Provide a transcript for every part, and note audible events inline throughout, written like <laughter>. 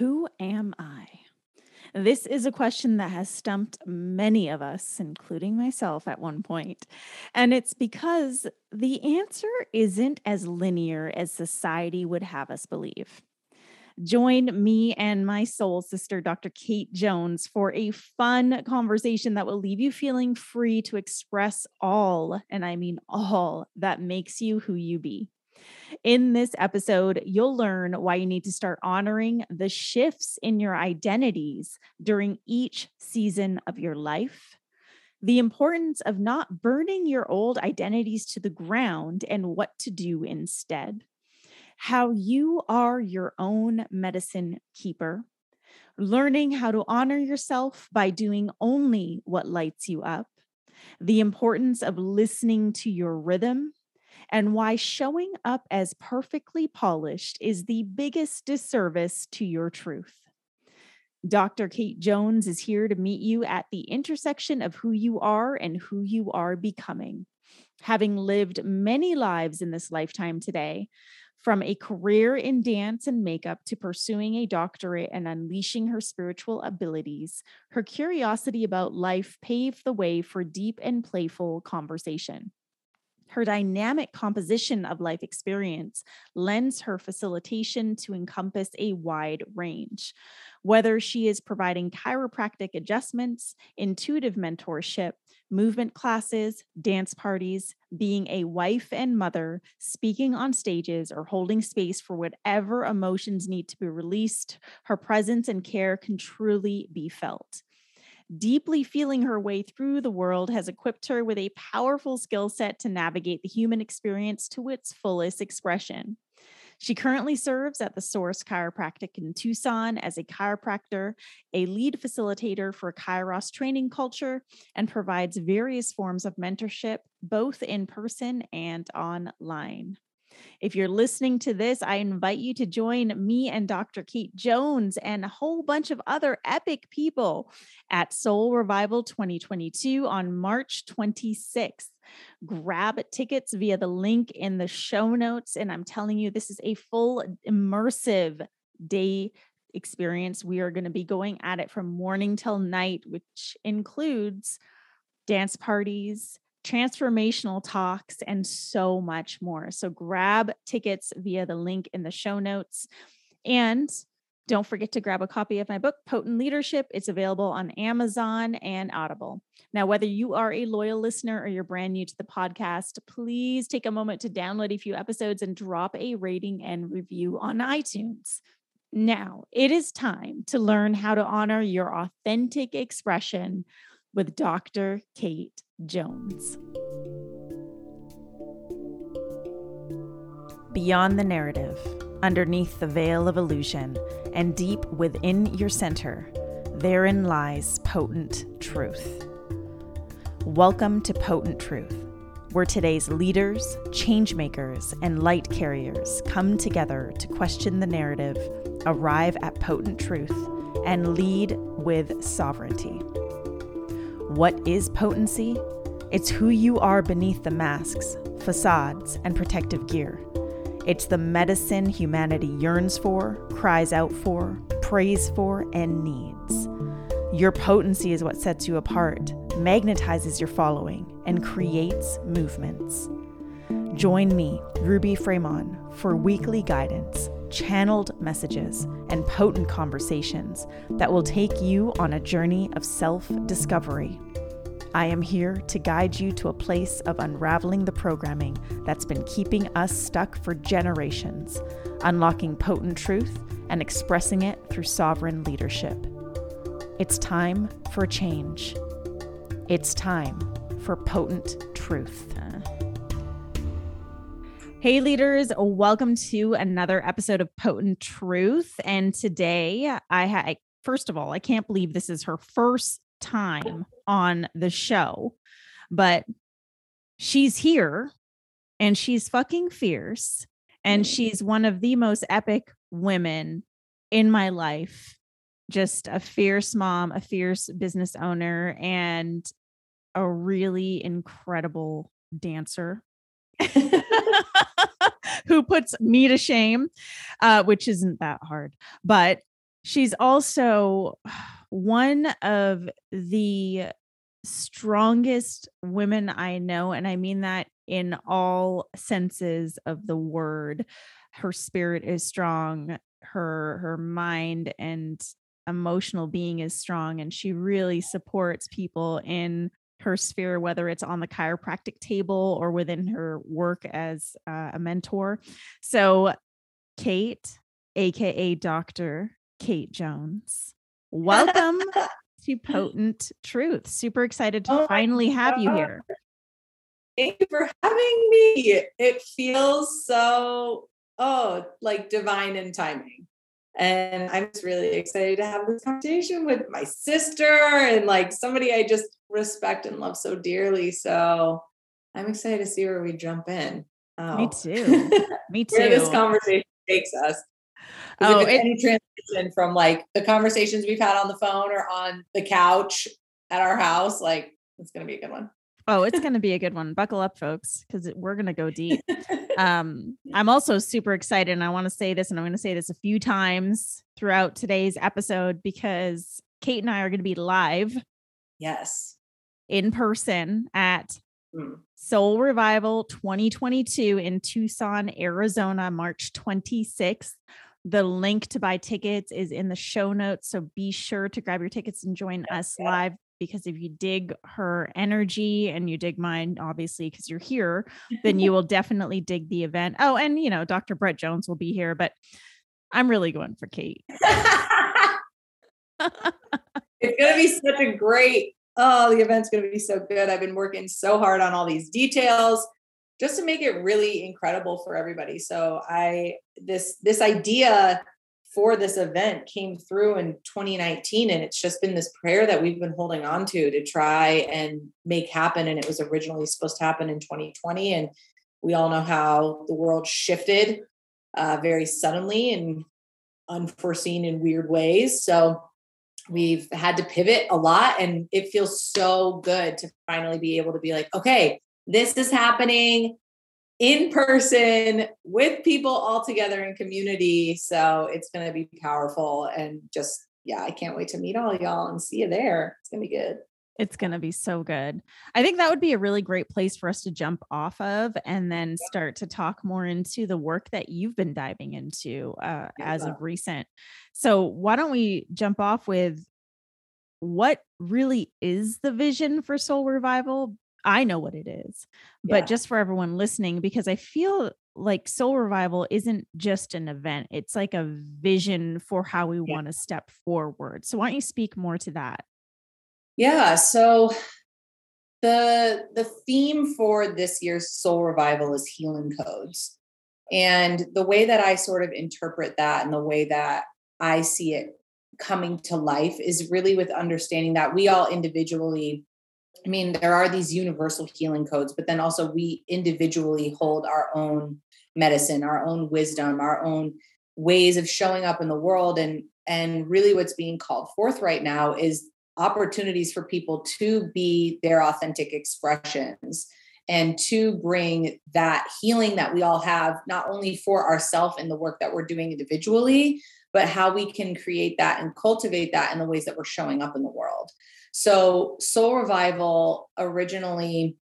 Who am I? This is a question that has stumped many of us, including myself at one point. And it's because the answer isn't as linear as society would have us believe. Join me and my soul sister, Dr. Kate Jones, for a fun conversation that will leave you feeling free to express all, and I mean all, that makes you who you be. In this episode, you'll learn why you need to start honoring the shifts in your identities during each season of your life, the importance of not burning your old identities to the ground and what to do instead, how you are your own medicine keeper. Learning how to honor yourself by doing only what lights you up, the importance of listening to your rhythm and why showing up as perfectly polished is the biggest disservice to your truth. Dr. Kate Jones is here to meet you at the intersection of who you are and who you are becoming. Having lived many lives in this lifetime today, from a career in dance and makeup to pursuing a doctorate and unleashing her spiritual abilities, her curiosity about life paved the way for deep and playful conversation. Her dynamic composition of life experience lends her facilitation to encompass a wide range. Whether she is providing chiropractic adjustments, intuitive mentorship, movement classes, dance parties, being a wife and mother, speaking on stages, or holding space for whatever emotions need to be released, her presence and care can truly be felt deeply feeling her way through the world has equipped her with a powerful skill set to navigate the human experience to its fullest expression. She currently serves at the Source Chiropractic in Tucson as a chiropractor, a lead facilitator for Kairos training culture, and provides various forms of mentorship, both in person and online. If you're listening to this, I invite you to join me and Dr. Kate Jones and a whole bunch of other epic people at Soul Revival 2022 on March 26th. Grab tickets via the link in the show notes. And I'm telling you, this is a full immersive day experience. We are going to be going at it from morning till night, which includes dance parties, transformational talks, and so much more. So grab tickets via the link in the show notes. And don't forget to grab a copy of my book, Potent Leadership. It's available on Amazon and Audible. Now, whether you are a loyal listener or you're brand new to the podcast, please take a moment to download a few episodes and drop a rating and review on iTunes. Now, it is time to learn how to honor your authentic expression with Dr. Kate Jones. Beyond the narrative, underneath the veil of illusion, and deep within your center, therein lies potent truth. Welcome to Potent Truth, where today's leaders, changemakers, and light carriers come together to question the narrative, arrive at potent truth, and lead with sovereignty. What is potency? It's who you are beneath the masks, facades, and protective gear. It's the medicine humanity yearns for, cries out for, prays for, and needs. Your potency is what sets you apart, magnetizes your following, and creates movements. Join me, Ruby Fremon, for weekly guidance, channeled messages, and potent conversations that will take you on a journey of self discovery. I am here to guide you to a place of unraveling the programming that's been keeping us stuck for generations, unlocking potent truth and expressing it through sovereign leadership. It's time for change. It's time for potent truth. Hey, leaders, welcome to another episode of Potent Truth. And today I had, first of all, I can't believe this is her first time on the show, but she's here and she's fucking fierce. And mm-hmm. she's one of the most epic women in my life. Just a fierce mom, a fierce business owner, and a really incredible dancer. <laughs> who puts me to shame, uh, which isn't that hard. But She's also one of the strongest women I know. And I mean that in all senses of the word. Her spirit is strong, her her mind and emotional being is strong and she really supports people in her sphere whether it's on the chiropractic table or within her work as uh, a mentor. So kate aka dr kate jones welcome <laughs> to potent truth. Super excited to oh finally have God. you here. Thank you for having me. It feels so oh like divine in timing and I'm just really excited to have this conversation with my sister and like somebody I just respect and love so dearly. So I'm excited to see where we jump in. Oh. Me too. <laughs> Me too. where this conversation takes us. Oh, it, any transition from like the conversations we've had on the phone or on the couch at our house, like it's going to be a good one. Oh, it's <laughs> going to be a good one. Buckle up, folks, because we're going to go deep. <laughs> um, I'm also super excited, and I want to say this, and I'm going to say this a few times throughout today's episode because Kate and I are going to be live. Yes. In person at mm. Soul Revival 2022 in Tucson, Arizona, March 26th. The link to buy tickets is in the show notes. So be sure to grab your tickets and join us live because if you dig her energy and you dig mine, obviously, because you're here, then you <laughs> will definitely dig the event. Oh, and you know, Dr. Brett Jones will be here, but I'm really going for Kate. <laughs> it's going to be such a great, oh, the event's going to be so good. I've been working so hard on all these details just to make it really incredible for everybody. So I, this, this idea for this event came through in 2019 and it's just been this prayer that we've been holding on to to try and make happen and it was originally supposed to happen in 2020 and we all know how the world shifted uh, very suddenly and unforeseen in weird ways. So we've had to pivot a lot and it feels so good to finally be able to be like okay this is happening in person with people all together in community. So it's going to be powerful and just, yeah, I can't wait to meet all y'all and see you there. It's going to be good. It's going to be so good. I think that would be a really great place for us to jump off of and then start to talk more into the work that you've been diving into uh, as of recent. So, why don't we jump off with what really is the vision for Soul Revival I know what it is, but yeah. just for everyone listening, because I feel like Soul Revival isn't just an event, it's like a vision for how we yeah. want to step forward. So, why don't you speak more to that? Yeah. So, the the theme for this year's Soul Revival is healing codes. And the way that I sort of interpret that and the way that I see it coming to life is really with understanding that we all individually I mean, there are these universal healing codes, but then also we individually hold our own medicine, our own wisdom, our own ways of showing up in the world. And and really what's being called forth right now is opportunities for people to be their authentic expressions and to bring that healing that we all have not only for ourselves in the work that we're doing individually but how we can create that and cultivate that in the ways that we're showing up in the world so Soul Revival originally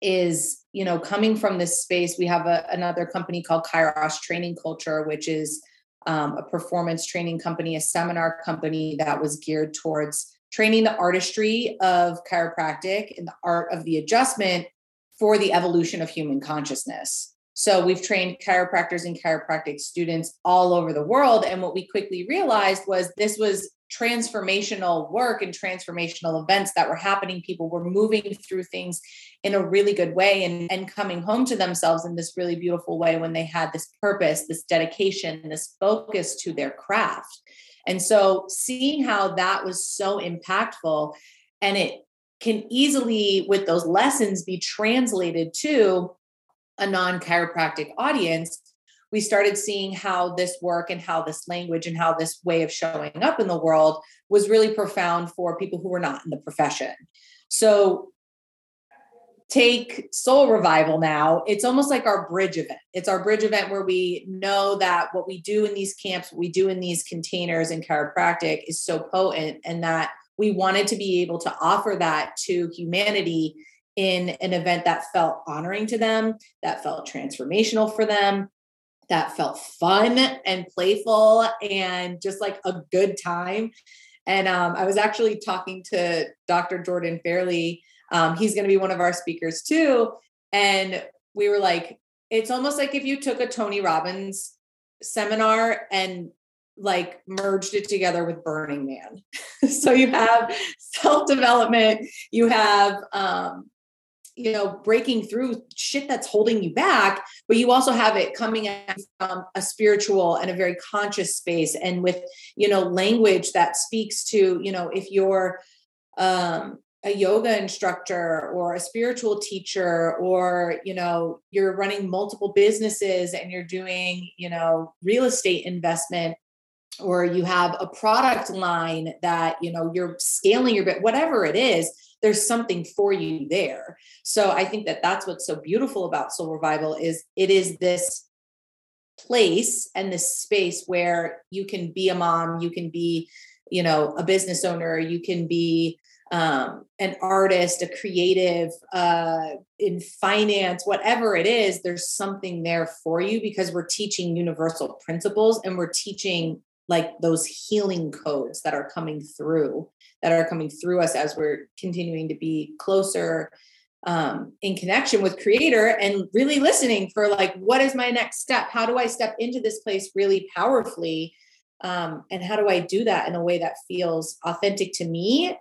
is, you know, coming from this space. We have a, another company called Kairos Training Culture, which is um, a performance training company, a seminar company that was geared towards training the artistry of chiropractic and the art of the adjustment for the evolution of human consciousness. So we've trained chiropractors and chiropractic students all over the world. And what we quickly realized was this was transformational work and transformational events that were happening. People were moving through things in a really good way and, and coming home to themselves in this really beautiful way when they had this purpose, this dedication, this focus to their craft. And so seeing how that was so impactful and it can easily, with those lessons, be translated to a non chiropractic audience we started seeing how this work and how this language and how this way of showing up in the world was really profound for people who were not in the profession. So take soul revival now it's almost like our bridge event it's our bridge event where we know that what we do in these camps what we do in these containers in chiropractic is so potent and that we wanted to be able to offer that to humanity in an event that felt honoring to them that felt transformational for them that felt fun and playful and just like a good time and um, i was actually talking to dr jordan fairley um, he's going to be one of our speakers too. And we were like, it's almost like if you took a Tony Robbins seminar and like merged it together with Burning Man. <laughs> so you have self development, you have, um, you know, breaking through shit that's holding you back, but you also have it coming from a spiritual and a very conscious space and with, you know, language that speaks to, you know, if you're, um, a yoga instructor or a spiritual teacher or you know you're running multiple businesses and you're doing you know real estate investment or you have a product line that you know you're scaling your bit whatever it is there's something for you there. So i think that that's what's so beautiful about soul revival is it is this place and this space where you can be a mom you can be you know a business owner you can be um, an artist, a creative, uh, in finance, whatever it is, there's something there for you because we're teaching universal principles and we're teaching like those healing codes that are coming through, that are coming through us as we're continuing to be closer um, in connection with creator and really listening for like, what is my next step? How do I step into this place really powerfully? Um, and how do I do that in a way that feels authentic to me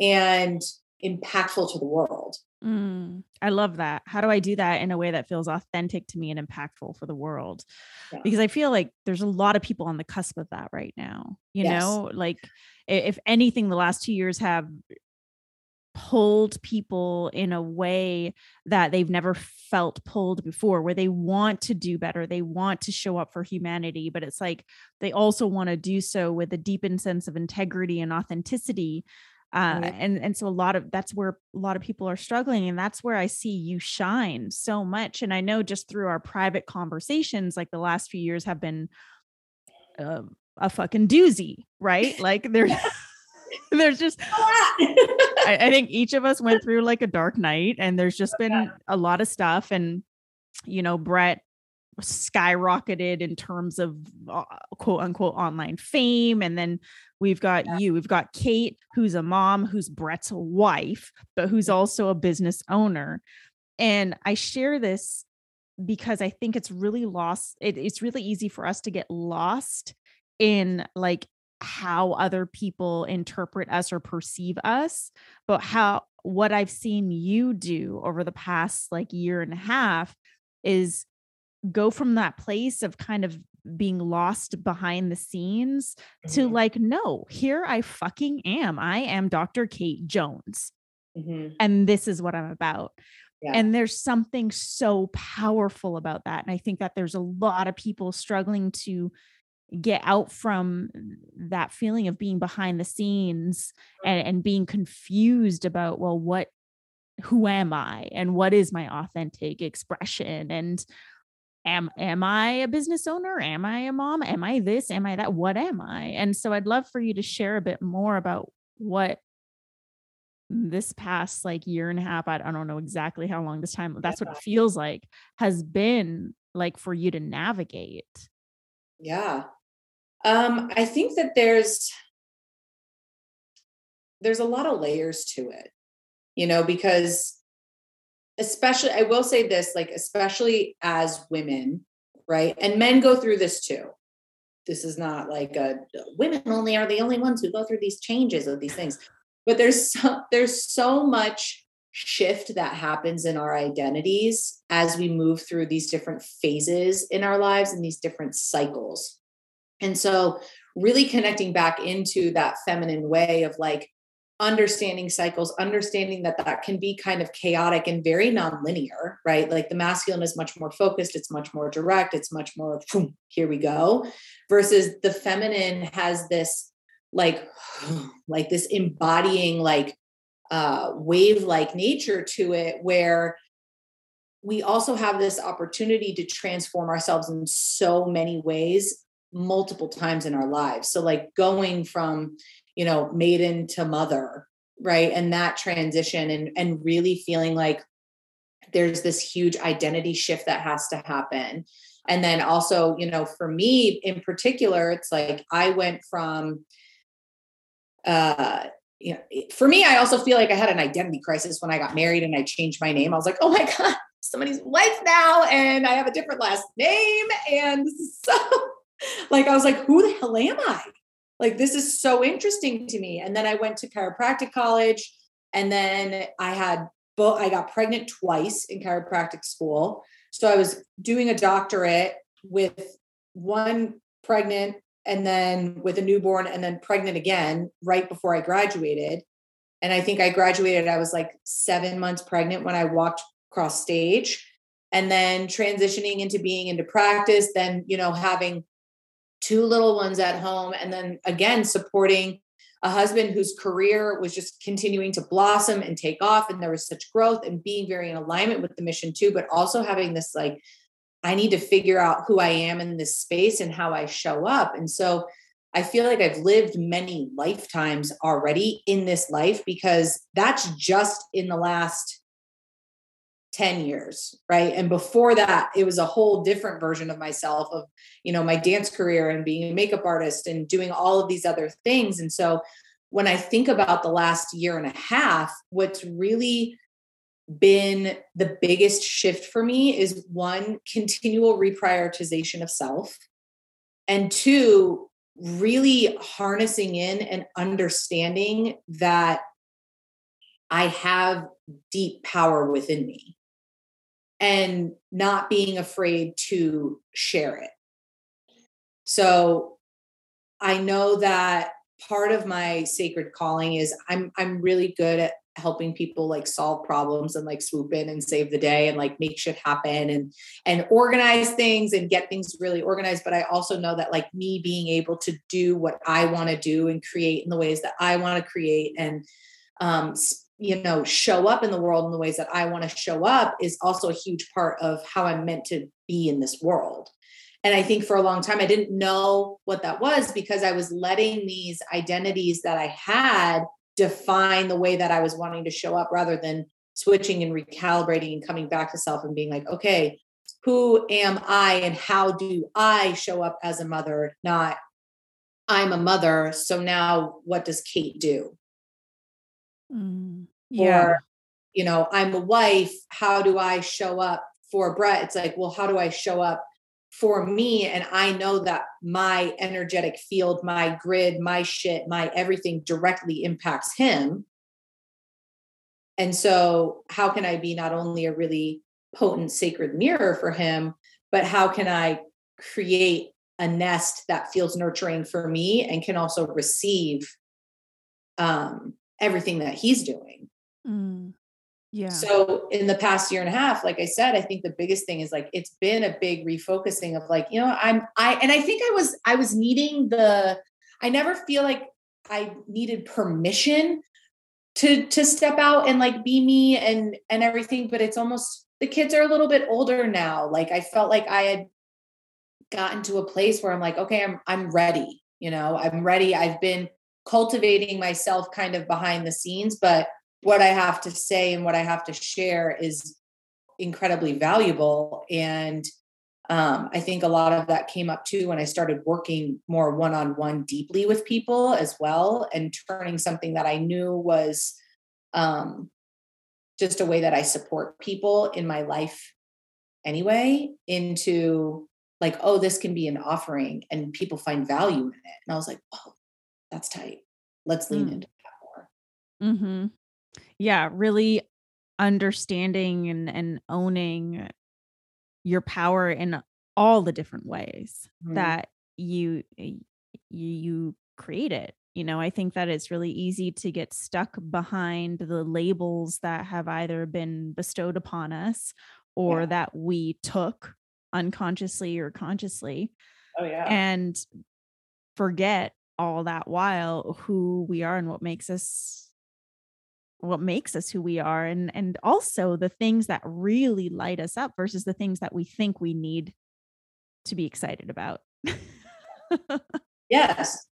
and impactful to the world. Mm, I love that. How do I do that in a way that feels authentic to me and impactful for the world? Yeah. Because I feel like there's a lot of people on the cusp of that right now. You yes. know, like if anything, the last two years have pulled people in a way that they've never felt pulled before where they want to do better they want to show up for humanity but it's like they also want to do so with a deepened sense of integrity and authenticity uh, right. and and so a lot of that's where a lot of people are struggling and that's where i see you shine so much and i know just through our private conversations like the last few years have been uh, a fucking doozy right like there's <laughs> <laughs> there's just I, I think <laughs> each of us went through like a dark night and there's just been a lot of stuff and you know brett skyrocketed in terms of uh, quote unquote online fame. And then we've got yeah. you, we've got Kate, who's a mom, who's Brett's wife, but who's mm-hmm. also a business owner. And I share this because I think it's really lost. It, it's really easy for us to get lost in like how other people interpret us or perceive us, but how what I've seen you do over the past like year and a half is go from that place of kind of being lost behind the scenes mm-hmm. to like, no, here I fucking am. I am Dr. Kate Jones. Mm-hmm. And this is what I'm about. Yeah. And there's something so powerful about that. And I think that there's a lot of people struggling to get out from that feeling of being behind the scenes and, and being confused about, well, what, who am I and what is my authentic expression? And am am i a business owner? Am i a mom? Am i this? Am i that? What am i? And so i'd love for you to share a bit more about what this past like year and a half I, I don't know exactly how long this time that's what it feels like has been like for you to navigate. Yeah. Um i think that there's there's a lot of layers to it you know because especially i will say this like especially as women right? And men go through this too. This is not like a women only are the only ones who go through these changes of these things. But there's so, there's so much shift that happens in our identities as we move through these different phases in our lives and these different cycles. And so really connecting back into that feminine way of like understanding cycles, understanding that that can be kind of chaotic and very nonlinear, right? Like the masculine is much more focused, it's much more direct, it's much more, boom, here we go, versus the feminine has this like, <sighs> like this embodying, like, uh, wave like nature to it where we also have this opportunity to transform ourselves in so many ways multiple times in our lives so like going from you know maiden to mother right? And that transition and and really feeling like there's this huge identity shift that has to happen. And then also you know for me in particular it's like i went from uh you know for me i also feel like i had an identity crisis when i got married and i changed my name. I was like oh my <laughs> god somebody's wife now and i have a different last name. And so <laughs> like i was like who the hell am i like this is so interesting to me. And then i went to chiropractic college and then i had both i got pregnant twice in chiropractic school. So i was doing a doctorate with one pregnant and then with a newborn and then pregnant again right before i graduated. And i think i graduated i was like seven months pregnant when i walked across stage. And then transitioning into being into practice then you know having two little ones at home, and then again, supporting a husband whose career was just continuing to blossom and take off. And there was such growth and being very in alignment with the mission too, but also having this like, I need to figure out who I am in this space and how I show up. And so I feel like I've lived many lifetimes already in this life because that's just in the last 10 years right? And before that it was a whole different version of myself of you know my dance career and being a makeup artist and doing all of these other things. And so when i think about the last year and a half what's really been the biggest shift for me is one continual reprioritization of self and two really harnessing in and understanding that I have deep power within me and not being afraid to share it. So I know that part of my sacred calling is I'm I'm really good at helping people like solve problems and like swoop in and save the day and like make shit happen and and organize things and get things really organized but i also know that like me being able to do what i want to do and create in the ways that i want to create and um you know show up in the world in the ways that i want to show up is also a huge part of how i'm meant to be in this world. And i think for a long time i didn't know what that was because i was letting these identities that i had define the way that i was wanting to show up rather than switching and recalibrating and coming back to self and being like okay who am i and how do i show up as a mother not i'm a mother so now what does kate do? Mm, yeah. Or, you know, I'm a wife. How do I show up for Brett? It's like, well, how do I show up for me? And I know that my energetic field, my grid, my shit, my everything directly impacts him. And so, how can I be not only a really potent sacred mirror for him, but how can I create a nest that feels nurturing for me and can also receive um, everything that he's doing. Mm. Yeah. So in the past year and a half, like I said, I think the biggest thing is like it's been a big refocusing of like, you know, I'm I and I think I was I was needing the I never feel like I needed permission to to step out and like be me and and everything, but it's almost the kids are a little bit older now. Like I felt like I had gotten to a place where I'm like, okay, I'm I'm ready, you know, I'm ready. I've been cultivating myself kind of behind the scenes, but what I have to say and what I have to share is incredibly valuable. And um, I think a lot of that came up too when I started working more one on one deeply with people as well and turning something that I knew was um, just a way that I support people in my life anyway into like, oh, this can be an offering and people find value in it. And I was like, oh, that's tight. Let's lean mm. into that more. Mm-hmm. Yeah, really understanding and, and owning your power in all the different ways mm. that you you you create it you know i think that it's really easy to get stuck behind the labels that have either been bestowed upon us or yeah. that we took unconsciously or consciously oh yeah and forget all that while who we are and what makes us what makes us who we are and and also the things that really light us up versus the things that we think we need to be excited about. <laughs> yes.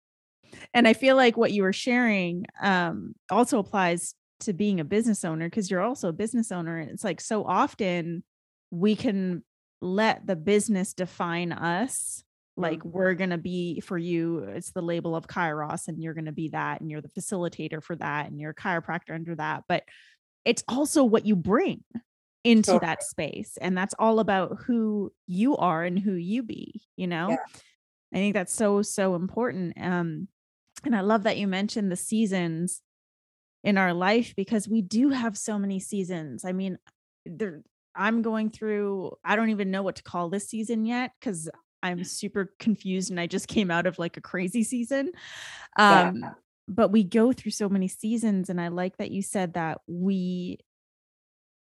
And I feel like what you were sharing um, also applies to being a business owner because you're also a business owner. And it's like so often we can let the business define us. Like mm-hmm. we're going to be for you, it's the label of Kairos, and you're going to be that, and you're the facilitator for that, and you're a chiropractor under that. But it's also what you bring into that space. And that's all about who you are and who you be, you know? Yeah. I think that's so, so important. Um, and I love that you mentioned the seasons in our life because we do have so many seasons. I mean, there I'm going through I don't even know what to call this season yet cuz I'm super confused and I just came out of like a crazy season. Um yeah. but we go through so many seasons and I like that you said that we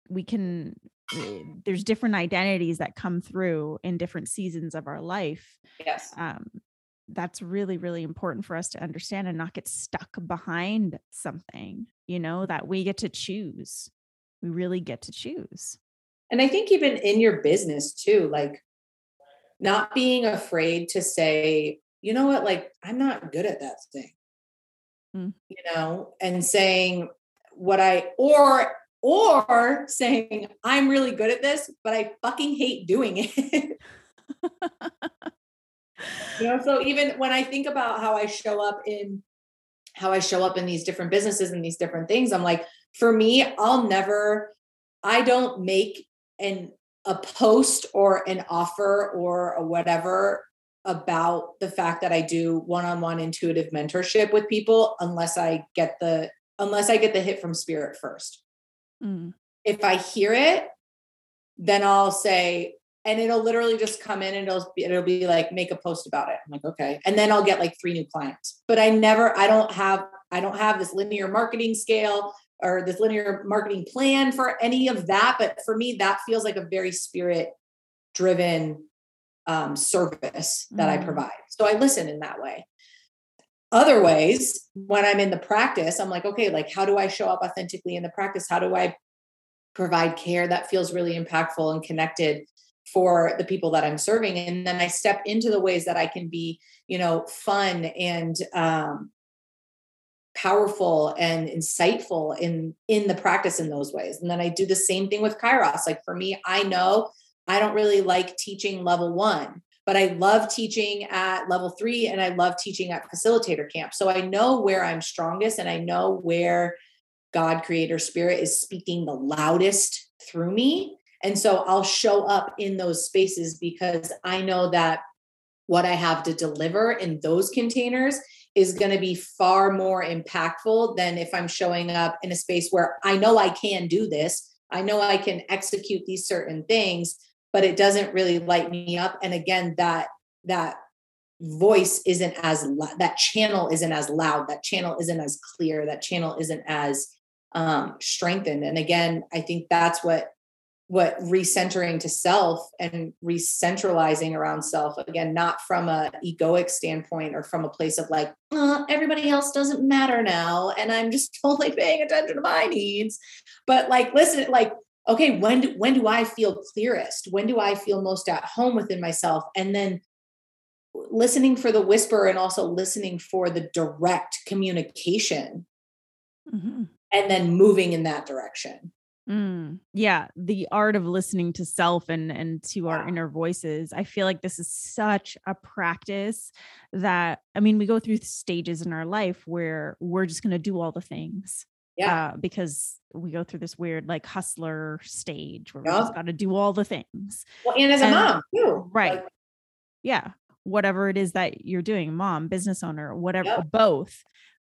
we can eh, there's different identities that come through in different seasons of our life. Yes. Um that's really really important for us to understand and not get stuck behind something you know that we get to choose we really get to choose and i think even in your business too like not being afraid to say you know what? Like i'm not good at that thing. Mm. you know and saying what i or or saying i'm really good at this but i fucking hate doing it. <laughs> You know so even when i think about how i show up in how i show up in these different businesses and these different things i'm like for me i'll never i don't make an a post or an offer or a whatever about the fact that i do one-on-one intuitive mentorship with people unless i get the unless i get the hit from spirit first mm. if i hear it then i'll say and it'll literally just come in and it'll be, it'll be like make a post about it. I'm like, okay. And then I'll get like three new clients. But I never I don't have I don't have this linear marketing scale or this linear marketing plan for any of that, but for me that feels like a very spirit driven um, service that mm. I provide. So I listen in that way. Other ways, when I'm in the practice, I'm like, okay, like how do I show up authentically in the practice? How do I provide care that feels really impactful and connected for the people that I'm serving. And then I step into the ways that I can be, you know, fun and um, powerful and insightful in in the practice in those ways. And then I do the same thing with Kairos. Like for me, I know I don't really like teaching level one, but I love teaching at level three and I love teaching at facilitator camp. So I know where I'm strongest and I know where God, creator, spirit is speaking the loudest through me and so I'll show up in those spaces because I know that what I have to deliver in those containers is going to be far more impactful than if I'm showing up in a space where I know I can do this. I know I can execute these certain things, but it doesn't really light me up. And again, that that voice isn't as that channel isn't as loud that channel isn't as clear that channel isn't as um, strengthened and again i think that's what what recentering to self and recentralizing around self again not from a egoic standpoint or from a place of like oh, everybody else doesn't matter now and i'm just <laughs> totally paying attention to my needs. But like listen like okay when do, when do i feel clearest? When do i feel most at home within myself? And then listening for the whisper and also listening for the direct communication mm-hmm. and then moving in that direction Mm, yeah, the art of listening to self and and to our inner voices. I feel like this is such a practice that I mean, we go through stages in our life where we're just going to do all the things. Yeah. Uh, because we go through this weird like hustler stage where we just got to do all the things. Well, and as a mom too. Right. Like, yeah. Whatever it is that you're doing, mom, business owner, whatever, yep. both.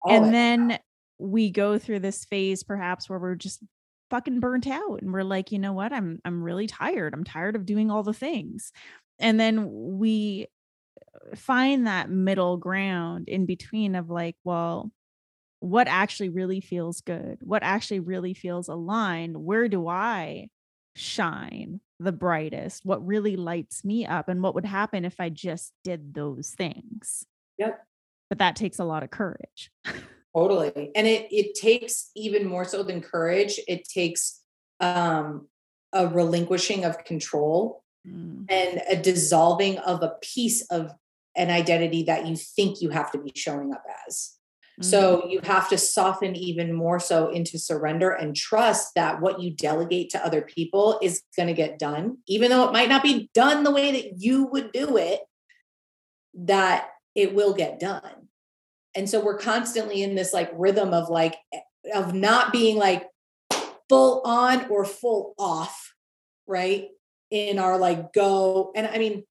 All and then we go through this phase perhaps where we're just fucking burnt out and we're like you know what? I'm i'm really tired. I'm tired of doing all the things. And then we uh, find that middle ground in between of like well what actually really feels good? What actually really feels aligned? Where do i shine the brightest? What really lights me up and what would happen if i just did those things? Yep. But that takes a lot of courage <laughs> Totally. And it it takes even more so than courage, it takes um a relinquishing of control mm. and a dissolving of a piece of an identity that you think you have to be showing up as. Mm. So you have to soften even more so into surrender and trust that what you delegate to other people is going to get done, even though it might not be done the way that you would do it, that it will get done. And so we're constantly in this like rhythm of like, of not being like full on or full off, right? In our like go. And I mean,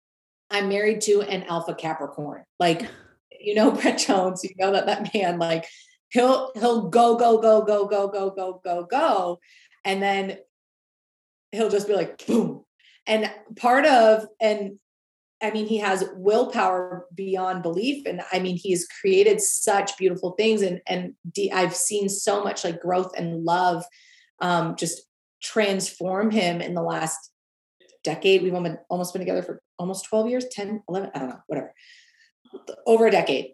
I'm married to an alpha Capricorn. Like, <laughs> you know, Brett Jones, you know that that man, like, he'll he'll go, go, go, go, go, go, go, go, go. And then he'll just be like, boom. And part of, and I mean, he has willpower beyond belief. And I mean, he's created such beautiful things. And and I've seen so much like growth and love um, just transform him in the last decade. We've almost been together for almost 12 years, 10, 11, I don't know, whatever, over a decade.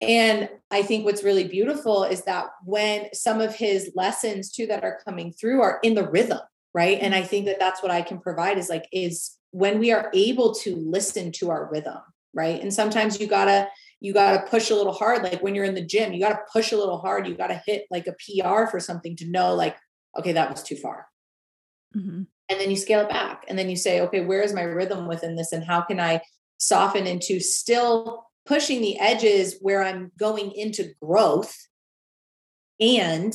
And I think what's really beautiful is that when some of his lessons too that are coming through are in the rhythm, right? And I think that that's what I can provide is like, is when we are able to listen to our rhythm, right? And sometimes you gotta, you gotta push a little hard. Like when you're in the gym, you gotta push a little hard. You gotta hit like a PR for something to know, like, okay, that was too far. Mm-hmm and then you scale it back and then you say okay where is my rhythm within this and how can i soften into still pushing the edges where i'm going into growth and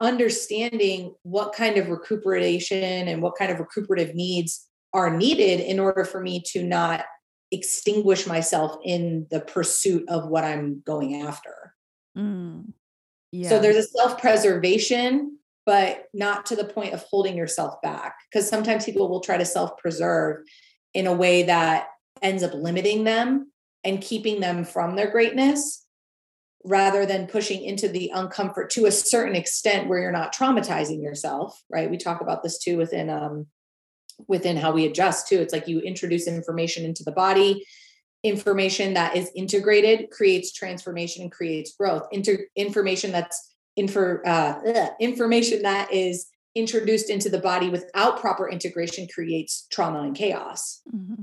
understanding what kind of recuperation and what kind of recuperative needs are needed in order for me to not extinguish myself in the pursuit of what i'm going after mm. yeah. so there's a self-preservation but not to the point of holding yourself back. Because sometimes people will try to self preserve in a way that ends up limiting them and keeping them from their greatness rather than pushing into the uncomfort to a certain extent where you're not traumatizing yourself right we talk about this too within um within how we adjust too it's like you introduce information into the body information that is integrated creates transformation and creates growth Inter- information that's infor, uh, information that is introduced into the body without proper integration creates trauma and chaos. Mm-hmm.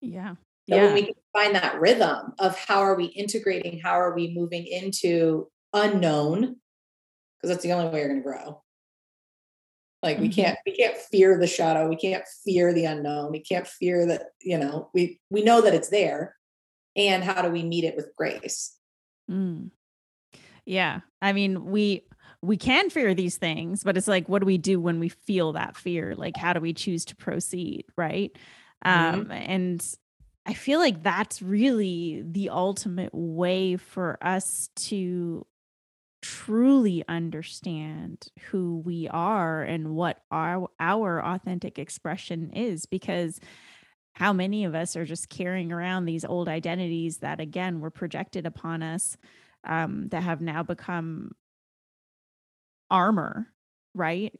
Yeah. So yeah. when we find that rhythm of how are we integrating, how are we moving into unknown, because that's the only way you're going to grow. Like we mm-hmm. can't we can't fear the shadow, we can't fear the unknown, we can't fear that you know we we know that it's there, and how do we meet it with grace? Mm. Yeah. I mean, we we can fear these things, but it's like what do we do when we feel that fear? Like how do we choose to proceed, right? Mm-hmm. Um and I feel like that's really the ultimate way for us to truly understand who we are and what our our authentic expression is because how many of us are just carrying around these old identities that again were projected upon us um, that have now become armor, right?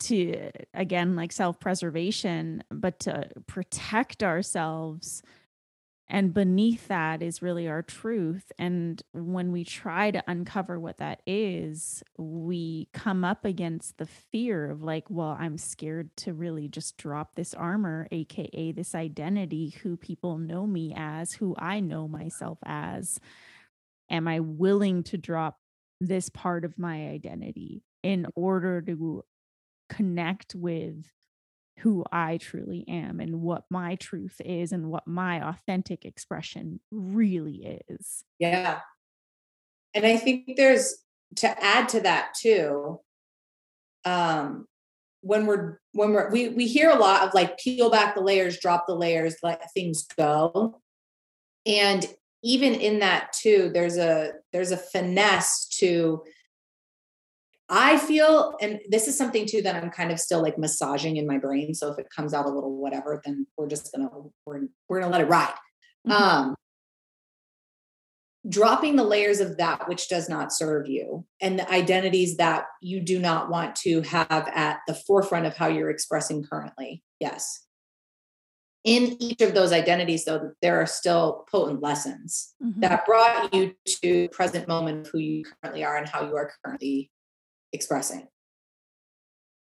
To again, like self preservation, but to protect ourselves. And beneath that is really our truth. And when we try to uncover what that is, we come up against the fear of, like, well, I'm scared to really just drop this armor, AKA this identity, who people know me as, who I know myself as am I willing to drop this part of my identity in order to connect with who I truly am and what my truth is and what my authentic expression really is. Yeah. And I think there's to add to that too. Um when we're when we're we we hear a lot of like peel back the layers, drop the layers, let things go. And even in that too there's a there's a finesse to I feel, and this is something too that I'm kind of still like massaging in my brain. So if it comes out a little whatever, then we're just gonna we're we're gonna let it ride. Mm-hmm. Um, dropping the layers of that which does not serve you and the identities that you do not want to have at the forefront of how you're expressing currently. Yes. in each of those identities, though, there are still potent lessons mm-hmm. that brought you to present moment of who you currently are and how you are currently expressing.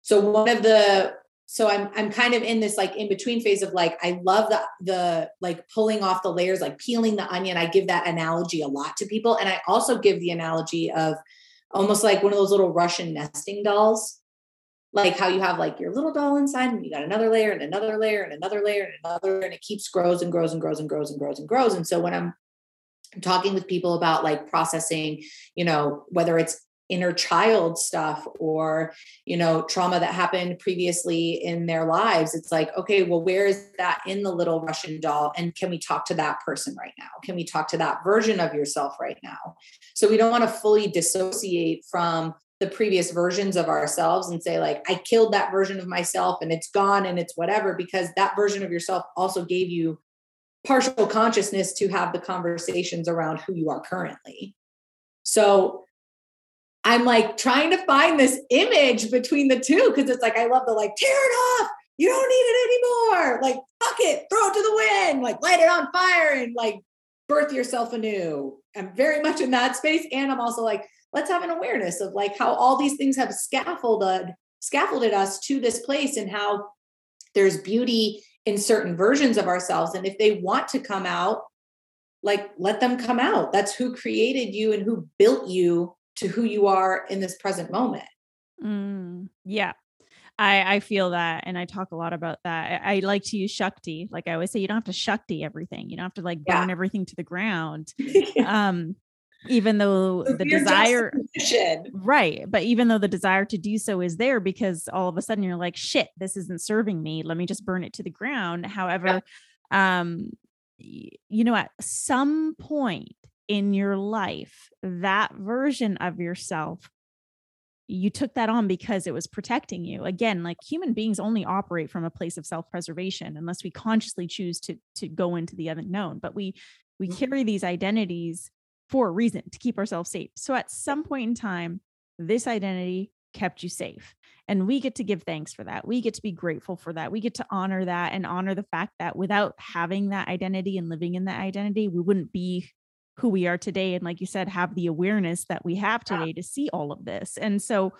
So one of the so I'm I'm kind of in this like in between phase of like I love the the like pulling off the layers, like peeling the onion. I give that analogy a lot to people, and I also give the analogy of almost like one of those little Russian nesting dolls like how you have like your little doll inside and you got another layer and another layer and another layer and another and it keeps grows and grows and grows and grows and grows and grows and so when i'm talking with people about like processing you know whether it's inner child stuff or you know trauma that happened previously in their lives it's like okay well where is that in the little russian doll? And can we talk to that person right now? Can we talk to that version of yourself right now? So we don't want to fully dissociate from the previous versions of ourselves and say like i killed that version of myself and it's gone and it's whatever because that version of yourself also gave you partial consciousness to have the conversations around who you are currently. So i'm like trying to find this image between the two because it's like i love the like tear it off! You don't need it anymore! Like fuck it! Throw it to the wind! Like light it on fire and like birth yourself anew. I'm very much in that space and i'm also like let's have an awareness of like how all these things have scaffolded scaffolded us to this place and how there's beauty in certain versions of ourselves and if they want to come out like let them come out. That's who created you and who built you to who you are in this present moment mm, yeah I, I feel that and I talk a lot about that. I, I, like to use Shakti. Like I always say, you don't have to Shakti everything. You don't have to like burn yeah. everything to the ground. <laughs> um, even though the desire right but even though the desire to do so is there because all of a sudden you're like shit this isn't serving me let me just burn it to the ground however yeah. um you know at some point in your life that version of yourself you took that on because it was protecting you again like human beings only operate from a place of self-preservation unless we consciously choose to to go into the unknown but we we mm-hmm. carry these identities for a reason to keep ourselves safe. So at some point in time, this identity kept you safe. And we get to give thanks for that. We get to be grateful for that. We get to honor that and honor the fact that without having that identity and living in that identity, we wouldn't be who we are today. And like you said, have the awareness that we have today to see all of this. And so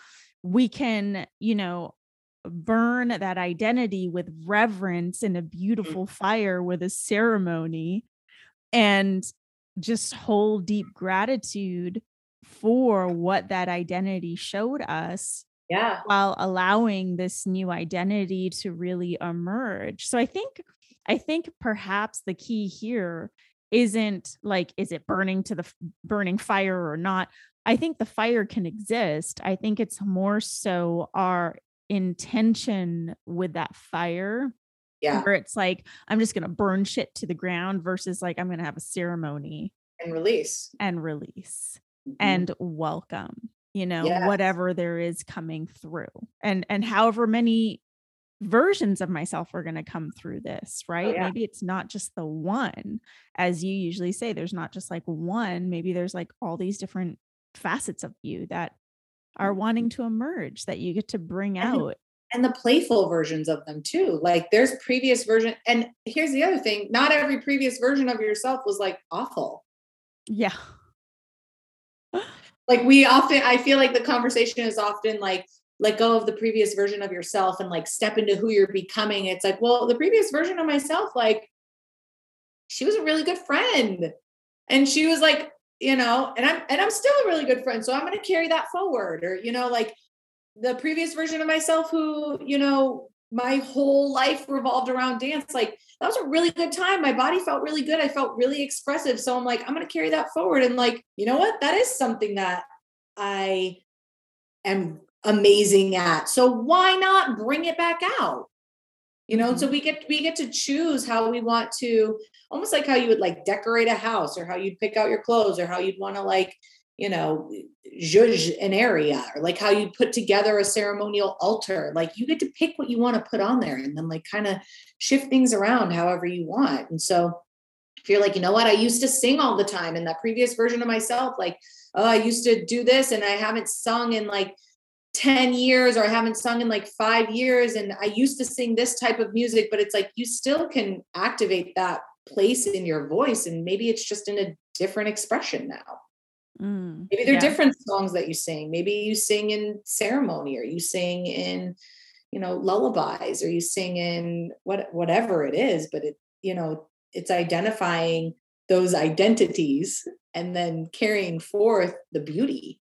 we can, you know, burn that identity with reverence in a mm. beautiful fire with a ceremony and just hold deep gratitude for what that identity showed us yeah while allowing this new identity to really emerge so i think i think perhaps the key here isn't like is it burning to the burning fire or not i think the fire can exist i think it's more so our intention with that fire yeah. Where it's like, I'm just going to burn shit to the ground versus like, I'm going to have a ceremony and release and release mm-hmm. and welcome, you know, yes. whatever there is coming through. And, and however many versions of myself are going to come through this, oh, right? Oh, yeah. Maybe it's not just the one, as you usually say, there's not just like one, maybe there's like all these different facets of you that are wanting mm-hmm. to emerge that you get to bring out and the playful versions of them too. Like there's previous version. And here's the other thing not every previous version of yourself was like awful. Yeah. like we often, I feel like the conversation is often like, let go of the previous version of yourself and like step into who you're becoming. It's like, well, the previous version of myself, like, she was a really good friend. And she was like, you know, and I'm and I'm still a really good friend. So I'm gonna carry that forward. Or, you know, like the previous version of myself who, you know, my whole life revolved around dance. Like that was a really good time. My body felt really good. I felt really expressive. So I'm like, I'm going to carry that forward. And like, you know what? That is something that I am amazing at. So why not bring it back out? You know, mm-hmm. so we get we get to choose how we want to almost like how you would like decorate a house or how you'd pick out your clothes or how you'd want to like you know, judge an area or like how you put together a ceremonial altar. Like you get to pick what you want to put on there and then like kind of shift things around however you want. And so if you're like, you know what, I used to sing all the time in that previous version of myself, like, oh, I used to do this and I haven't sung in like 10 years or I haven't sung in like five years and I used to sing this type of music, but it's like you still can activate that place in your voice and maybe it's just in a different expression now. Mm, maybe there are yeah. different songs that you sing. Maybe you sing in ceremony or you sing in, you know, lullabies or you sing in what whatever it is, but it, you know, it's identifying those identities and then carrying forth the beauty.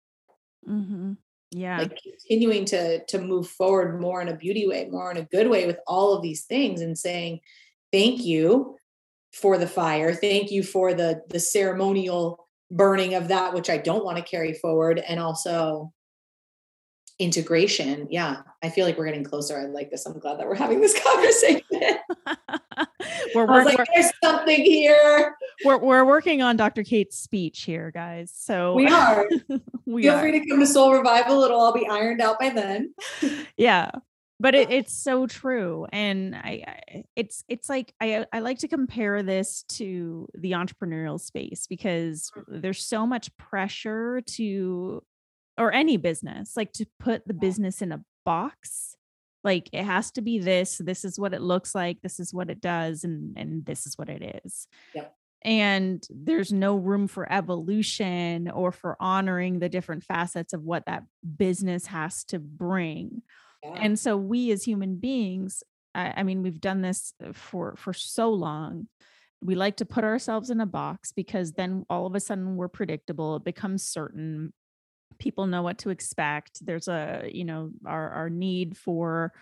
Mm-hmm yeah. like continuing to to move forward more in a beauty way more in a good way with all of these things and saying thank you for the fire. Thank you for the the ceremonial burning of that which i don't want to carry forward and also integration. Yeah i feel like we're getting closer. I like this. I'm glad that we're having this <laughs> conversation <laughs> we're, we're, like, there's something here. we're, we're working on dr kate's speech here guys. So we are. <laughs> we feel are. free to come to soul revival. It'll all be ironed out by then. <laughs> Yeah but it, it's so true. And I, I, it's it's like I, I like to compare this to the entrepreneurial space because mm. there's so much pressure to or any business like to put the business in a box like it has to be this this is what it looks like this is what it does and and this is what it is yep. and there's no room for evolution or for honoring the different facets of what that business has to bring yeah. and so we as human beings I, I mean we've done this uh, for for so long we like to put ourselves in a box because then all of a sudden we're predictable it becomes certain people know what to expect. There's a you know our our need for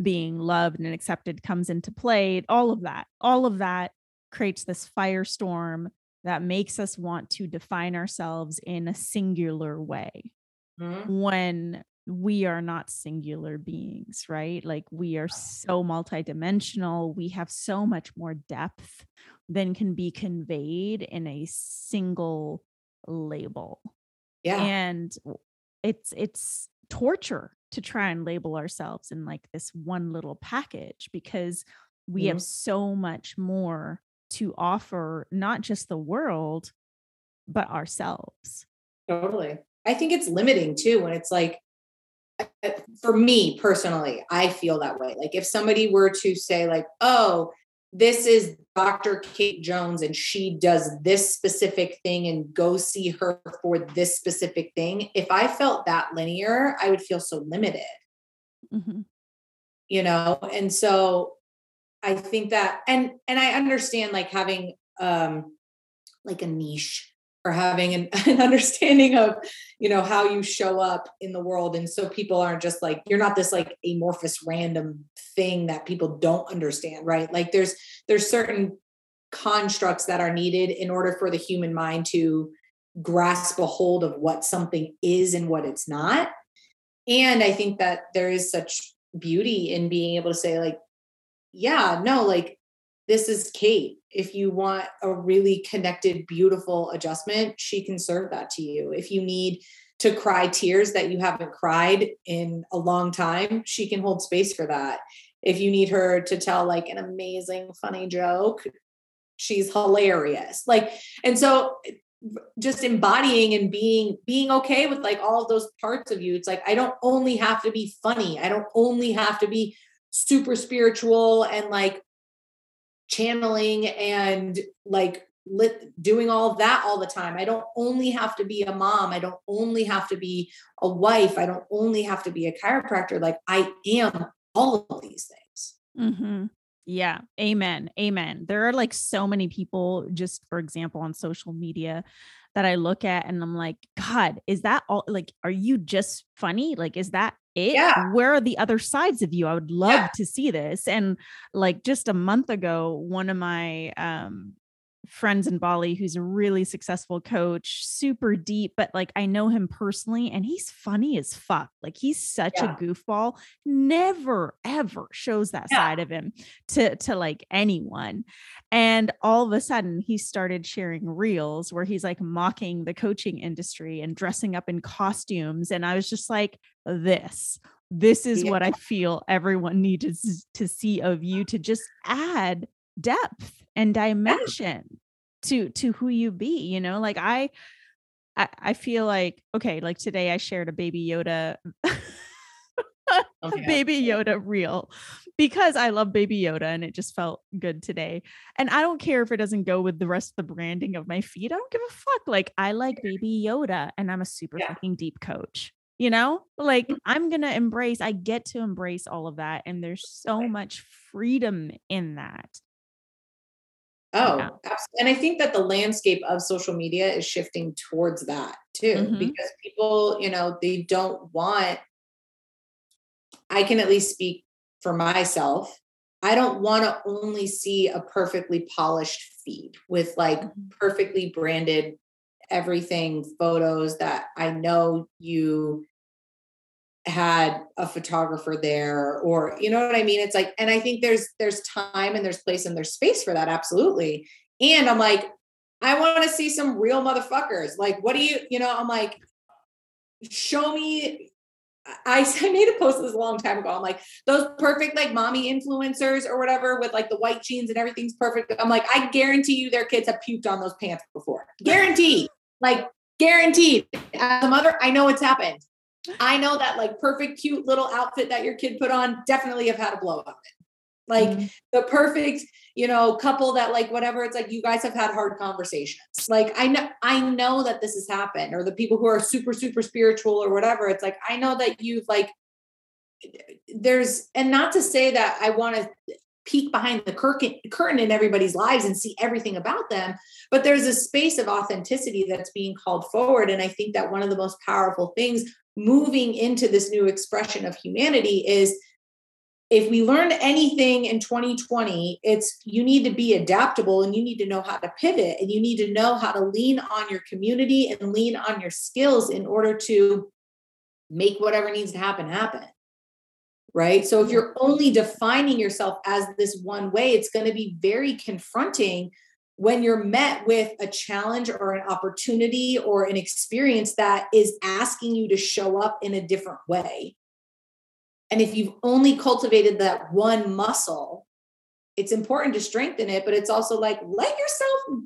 being loved and accepted comes into play. All of that all of that creates this firestorm that makes us want to define ourselves in a singular way mm-hmm. when we are not singular beings right? Like we are so multidimensional. We have so much more depth than can be conveyed in a single label yeah. And it's it's torture to try and label ourselves in like this one little package because we mm-hmm. have so much more to offer not just the world but ourselves. Totally. I think it's limiting too when it's like for me personally, I feel that way. Like if somebody were to say like, "Oh, this is Dr. Kate Jones and she does this specific thing and go see her for this specific thing. If I felt that linear, I would feel so limited. Mm-hmm. You know, and so I think that and and I understand like having um like a niche or having an, <laughs> an, understanding of you know how you show up in the world. And so people aren't just like you're not this like amorphous random thing that people don't understand right? Like there's there's certain constructs that are needed in order for the human mind to grasp a hold of what something is and what it's not. And i think that there is such beauty in being able to say like yeah no like this is kate if you want a really connected, beautiful adjustment, she can serve that to you. If you need to cry tears that you haven't cried in a long time, she can hold space for that. If you need her to tell like an amazing, funny joke, she's hilarious. Like, and so just embodying and being being okay with like all those parts of you it's like i don't only have to be funny i don't only have to be super spiritual and like channeling and like lit, doing all of that all the time. I don't only have to be a mom. I don't only have to be a wife. I don't only have to be a chiropractor. Like I am all of these things. Mm-hmm. Yeah. Amen. Amen. There are like so many people, just for example, on social media that I look at and I'm like, God, is that all? Like, are you just funny? Like, is that it yeah. where are the other sides of you i would love yeah. to see this and like just a month ago one of my um friends in Bali who's a really successful coach, super deep, but like I know him personally and he's funny as fuck. Like he's such yeah. a goofball, never ever shows that yeah. side of him to to like anyone. And all of a sudden he started sharing reels where he's like mocking the coaching industry and dressing up in costumes and I was just like this this is yeah. what I feel everyone needs to see of you to just add depth and dimension to to who you be you know like I, I i feel like okay like today i shared a baby yoda <laughs> my Baby Yoda reel because I love Baby Yoda and it just felt good today. And I don't care if it doesn't go with the rest of the branding of my feed. I don't give a fuck. Like I like Baby Yoda and I'm a super Yeah. fucking deep coach. You know, like Mhm. I'm going to embrace, I get to embrace all of that. And there's so much freedom in that. Oh, Yeah. and I think that the landscape of social media is shifting towards that too, Mhm. because people, you know, they don't want. I can at least speak for myself. I don't want to only see a perfectly polished feed with like Mhm. perfectly branded everything photos that I know you had a photographer there or you know what I mean it's like and I think there's there's time and there's place and there's space for that absolutely and I'm like I want to see some real motherfuckers like what do you you know I'm like show me I, <laughs> I made a post this a long time ago. I'm like, those perfect like mommy influencers or whatever with like the white jeans and everything's perfect. I'm like, I guarantee you their kids have puked on those pants before. <laughs> Guaranteed. like guaranteed. As a mother, I know it's happened. I know that like perfect, cute little outfit that your kid put on definitely have had a blow up. Like Mhm. the perfect, you know, couple that like whatever. It's like you guys have had hard conversations. Like I know, I know that this has happened, or the people who are super, super spiritual or whatever. It's like I know that you've like there's and not to say that I want to peek behind the curtain curtain in everybody's lives and see everything about them, but there's a space of authenticity that's being called forward. And I think that one of the most powerful things moving into this new expression of humanity is if we learned anything in 2020, it's you need to be adaptable and you need to know how to pivot and you need to know how to lean on your community and lean on your skills in order to make whatever needs to happen happen. Right. So if you're only defining yourself as this one way, it's going to be very confronting when you're met with a challenge or an opportunity or an experience that is asking you to show up in a different way. And if you've only cultivated that one muscle, it's important to strengthen it, but it's also like let yourself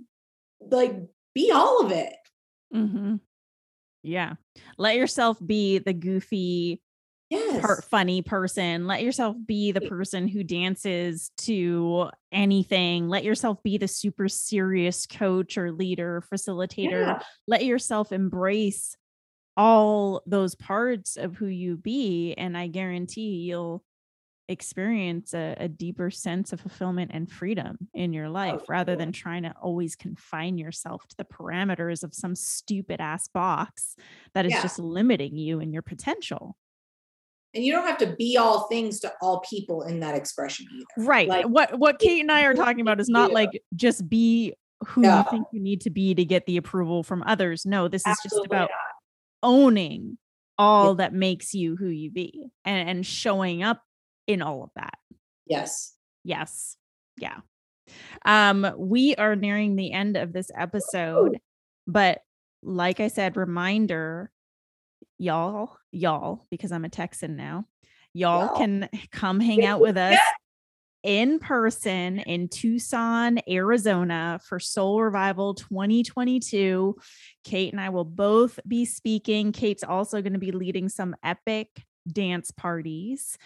like be all of it. Mhm. Yeah. Let yourself be the goofy, Yes. per- funny person. Let yourself be the person who dances to anything. Let yourself be the super serious coach or leader, facilitator. Yeah. Let yourself embrace all those parts of who you be. And I guarantee you'll experience a, a deeper sense of fulfillment and freedom in your oh, life rather sure. than trying to always confine yourself to the parameters of some stupid ass box that is Yeah. just limiting you and your potential. And you don't have to be all things to all people in that expression either. Right. Like, what what Kate and I are talking about is not like just be who No. you think you need to be to get the approval from others. No, this is just about not. owning all that makes you who you be and, and showing up in all of that. Yes. Yes. Yeah. Um, we are nearing the end of this episode, but like I said, reminder, y'all, y'all, because I'm a Texan now, y'all can come <laughs> hang out with us in person in Tucson, Arizona for Soul Revival 2022. Kate and I will both be speaking. Kate's also going to be leading some epic dance parties.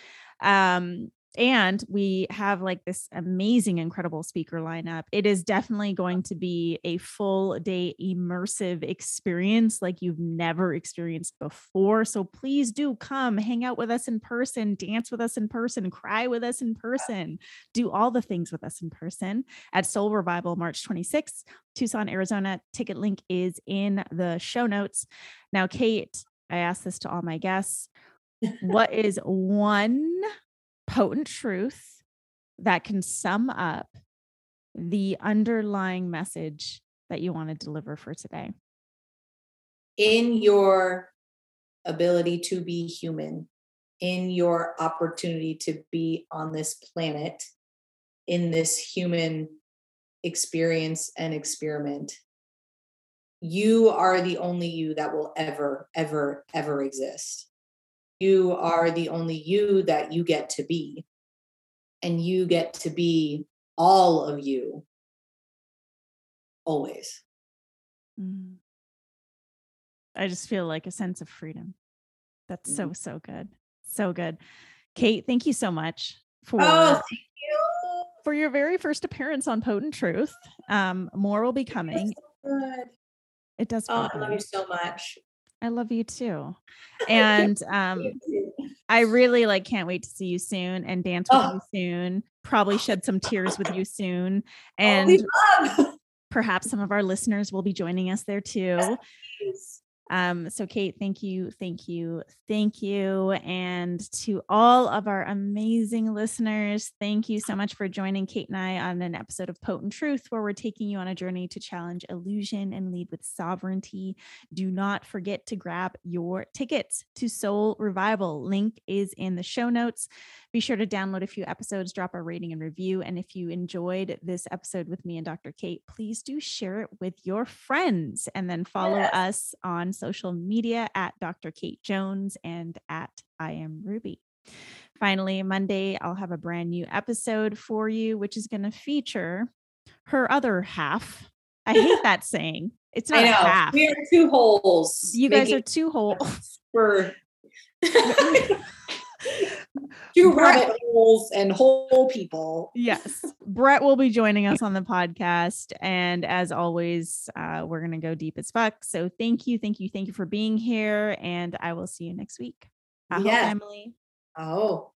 Um, and we have like this amazing, incredible speaker lineup. It is definitely going to be a full day immersive experience like you've never experienced before. So please do come hang out with us in person, dance with us in person, cry with us in person, do all the things with us in person at Soul Revival March 26th, Tucson, Arizona. Ticket link is in the show notes. Now, Kate, I asked this to all my guests. <laughs> what is one potent truth that can sum up the underlying message that you want to deliver for today? In your ability to be human, in your opportunity to be on this planet, in this human experience and experiment, you are the only you that will ever, ever, ever exist. You are the only you that you get to be. And you get to be all of you always. Mm. I just feel like a sense of freedom. That's so, so good. So good. Kate, thank you so much for Oh, thank you. for your very first appearance on Potent Truth. Um, more will be coming. So. It does. Oh, I love you so much. I love you too. <laughs> And um, I really like can't wait to see you soon and dance with Oh. you soon. Probably shed some tears with you soon. Oh, And <laughs> perhaps some of our listeners will be joining us there too. Yes. Um, so Kate, thank you, thank you, thank you. And to all of our amazing listeners, thank you so much for joining Kate and I on an episode of Potent Truth, where we're taking you on a journey to challenge illusion and lead with sovereignty. Do not forget to grab your tickets to Soul Revival. Link is in the show notes. Be sure to download a few episodes, drop a rating and review. And if you enjoyed this episode with me and Dr. Kate, please do share it with your friends and then follow us on social media at Dr. Kate Jones and at I am Ruby. Finally, Monday, I'll have a brand new episode for you, which is going to feature her other half. I hate that <laughs> saying. It's not I a know. half. We are two wholes. You guys are two <laughs> whole. for <laughs> two rabbit holes and whole people. yes. Brett will be joining us on the podcast. And as always, uh, we're going to go deep as fuck. So thank you, thank you, thank you for being here. And I will see you next week. Aho, Yes. family. Oh.